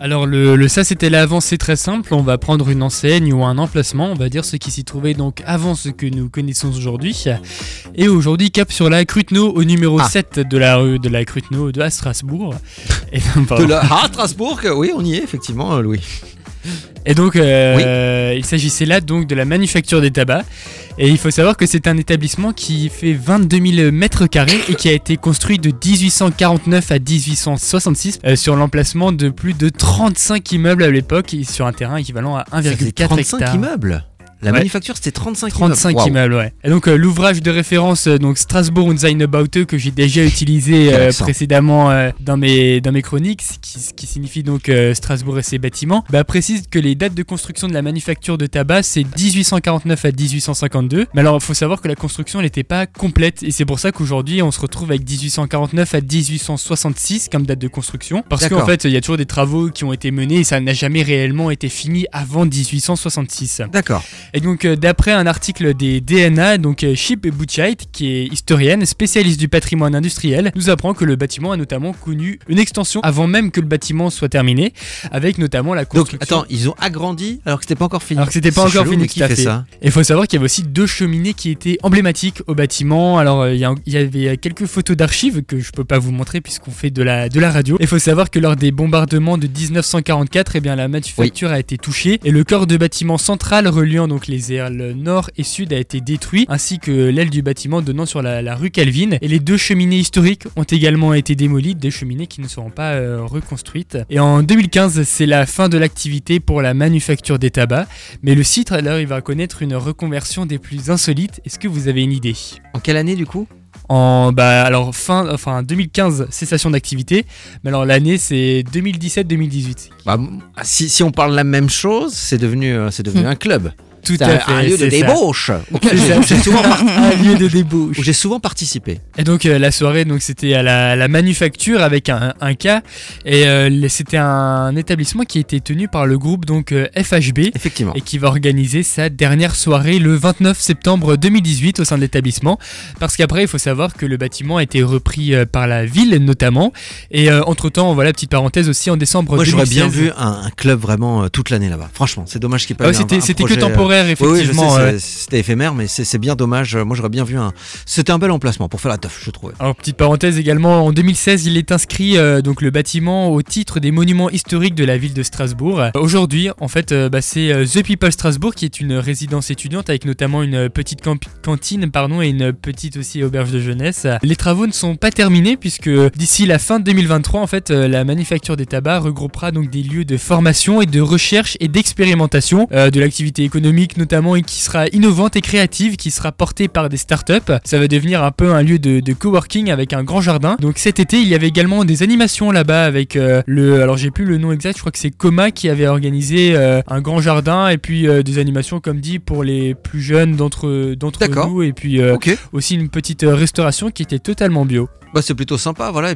Alors le, le ça c'était l'avant, c'est très simple. On va prendre une enseigne ou un emplacement, on va dire ce qui s'y trouvait donc avant ce que nous connaissons aujourd'hui. Et aujourd'hui cap sur la Cruteno au numéro Ah. 7 de la rue de la Cruteno de à Strasbourg. Et, De pardon. la... Ah, Strasbourg, oui, on y est effectivement, euh, Louis. Et donc, euh, il s'agissait là donc de la manufacture des tabacs. Et il faut savoir que c'est un établissement qui fait 22 000 mètres carrés et qui a été construit de 1849 à 1866 euh, sur l'emplacement de plus de 35 immeubles à l'époque et sur un terrain équivalent à Ça fait 1,4 35 hectares. immeubles? La Ouais. manufacture, c'était 35, 35 immeubles. Waouh. immeubles, ouais. Et donc euh, l'ouvrage de référence, euh, donc Strasbourg und seine Baute, que j'ai déjà utilisé euh, précédemment dans, mes, dans mes chroniques, qui, qui signifie donc Strasbourg et ses bâtiments, bah, précise que les dates de construction de la manufacture de tabac, c'est 1849 à 1852. Mais alors il faut savoir que la construction n'était pas complète, et c'est pour ça qu'aujourd'hui on se retrouve avec 1849 à 1866 comme date de construction, parce qu'en fait il y a toujours des travaux qui ont été menés et ça n'a jamais réellement été fini avant 1866. D'accord. Et donc, euh, d'après un article des DNA, donc euh, Chip Butchite, qui est historienne, spécialiste du patrimoine industriel, nous apprend que le bâtiment a notamment connu une extension avant même que le bâtiment soit terminé, avec notamment la Donc, construction. attends, ils ont agrandi alors que c'était pas encore fini. Alors que c'était pas encore chelou, fini, tout qui à fait ça Et il faut savoir qu'il y avait aussi deux cheminées qui étaient emblématiques au bâtiment. Alors, euh, il y, a- il y avait quelques photos d'archives que je peux pas vous montrer puisqu'on fait de la, de la radio. Il faut savoir que lors des bombardements de 1944, eh bien, la manufacture a été touchée et le corps de bâtiment central reliant donc les ailes nord et sud a été détruit, ainsi que l'aile du bâtiment donnant sur la, la rue Calvin. Et les deux cheminées historiques ont également été démolies, des cheminées qui ne seront pas euh, reconstruites. Et en 2015, c'est la fin de l'activité pour la manufacture des tabacs. Mais le site, alors, il va connaître une reconversion des plus insolites. Est-ce que vous avez une idée? En quelle année du coup? En bah alors fin, enfin 2015 cessation d'activité, mais alors l'année c'est 2017-2018. Bah, m- si, si on parle la même chose, c'est devenu, euh, c'est devenu un club. Tout à un, fait. un lieu de ça. débauche j'ai souvent, par- Un lieu de débauche. où j'ai souvent participé. Et donc euh, la soirée, donc c'était à la, la manufacture avec un, un cas, et euh, c'était un établissement qui était tenu par le groupe donc euh, FHB. Effectivement. et qui va organiser sa dernière soirée le 29 septembre 2018 au sein de l'établissement. Parce qu'après, il faut savoir que le bâtiment a été repris euh, par la ville notamment. Et euh, entre-temps, voilà, petite parenthèse aussi, en décembre Moi, j'aurais 2016. bien vu un, un club vraiment euh, toute l'année là-bas. Franchement, c'est dommage qu'il n'y ait pas Ah ouais, eu un- c'était que projet, euh, Oui, oui, effectivement. ouais. c'était éphémère, mais c'est bien dommage. Moi, j'aurais bien vu un. C'était un bel emplacement pour faire la teuf, je trouvais. Alors petite parenthèse également, en 2016 il est inscrit euh, donc le bâtiment au titre des monuments historiques de la ville de Strasbourg. Euh, Aujourd'hui en fait euh, bah, c'est euh, The People Strasbourg qui est une résidence étudiante avec notamment une petite cantine pardon et une petite aussi auberge de jeunesse. Les travaux ne sont pas terminés puisque d'ici la fin de 2023 en fait euh, la manufacture des tabacs regroupera donc des lieux de formation et de recherche et d'expérimentation euh, de l'activité économique notamment et qui sera innovante et créative qui sera portée par des startups. Ça va devenir un peu un lieu de, de coworking avec un grand jardin. Donc cet été, il y avait également des animations là-bas avec euh, le. Alors j'ai plus le nom exact, je crois que c'est Coma qui avait organisé euh, un grand jardin et puis euh, des animations, comme dit, pour les plus jeunes d'entre d'entre nous et puis aussi une petite restauration qui était totalement bio. Bah, c'est plutôt sympa, voilà.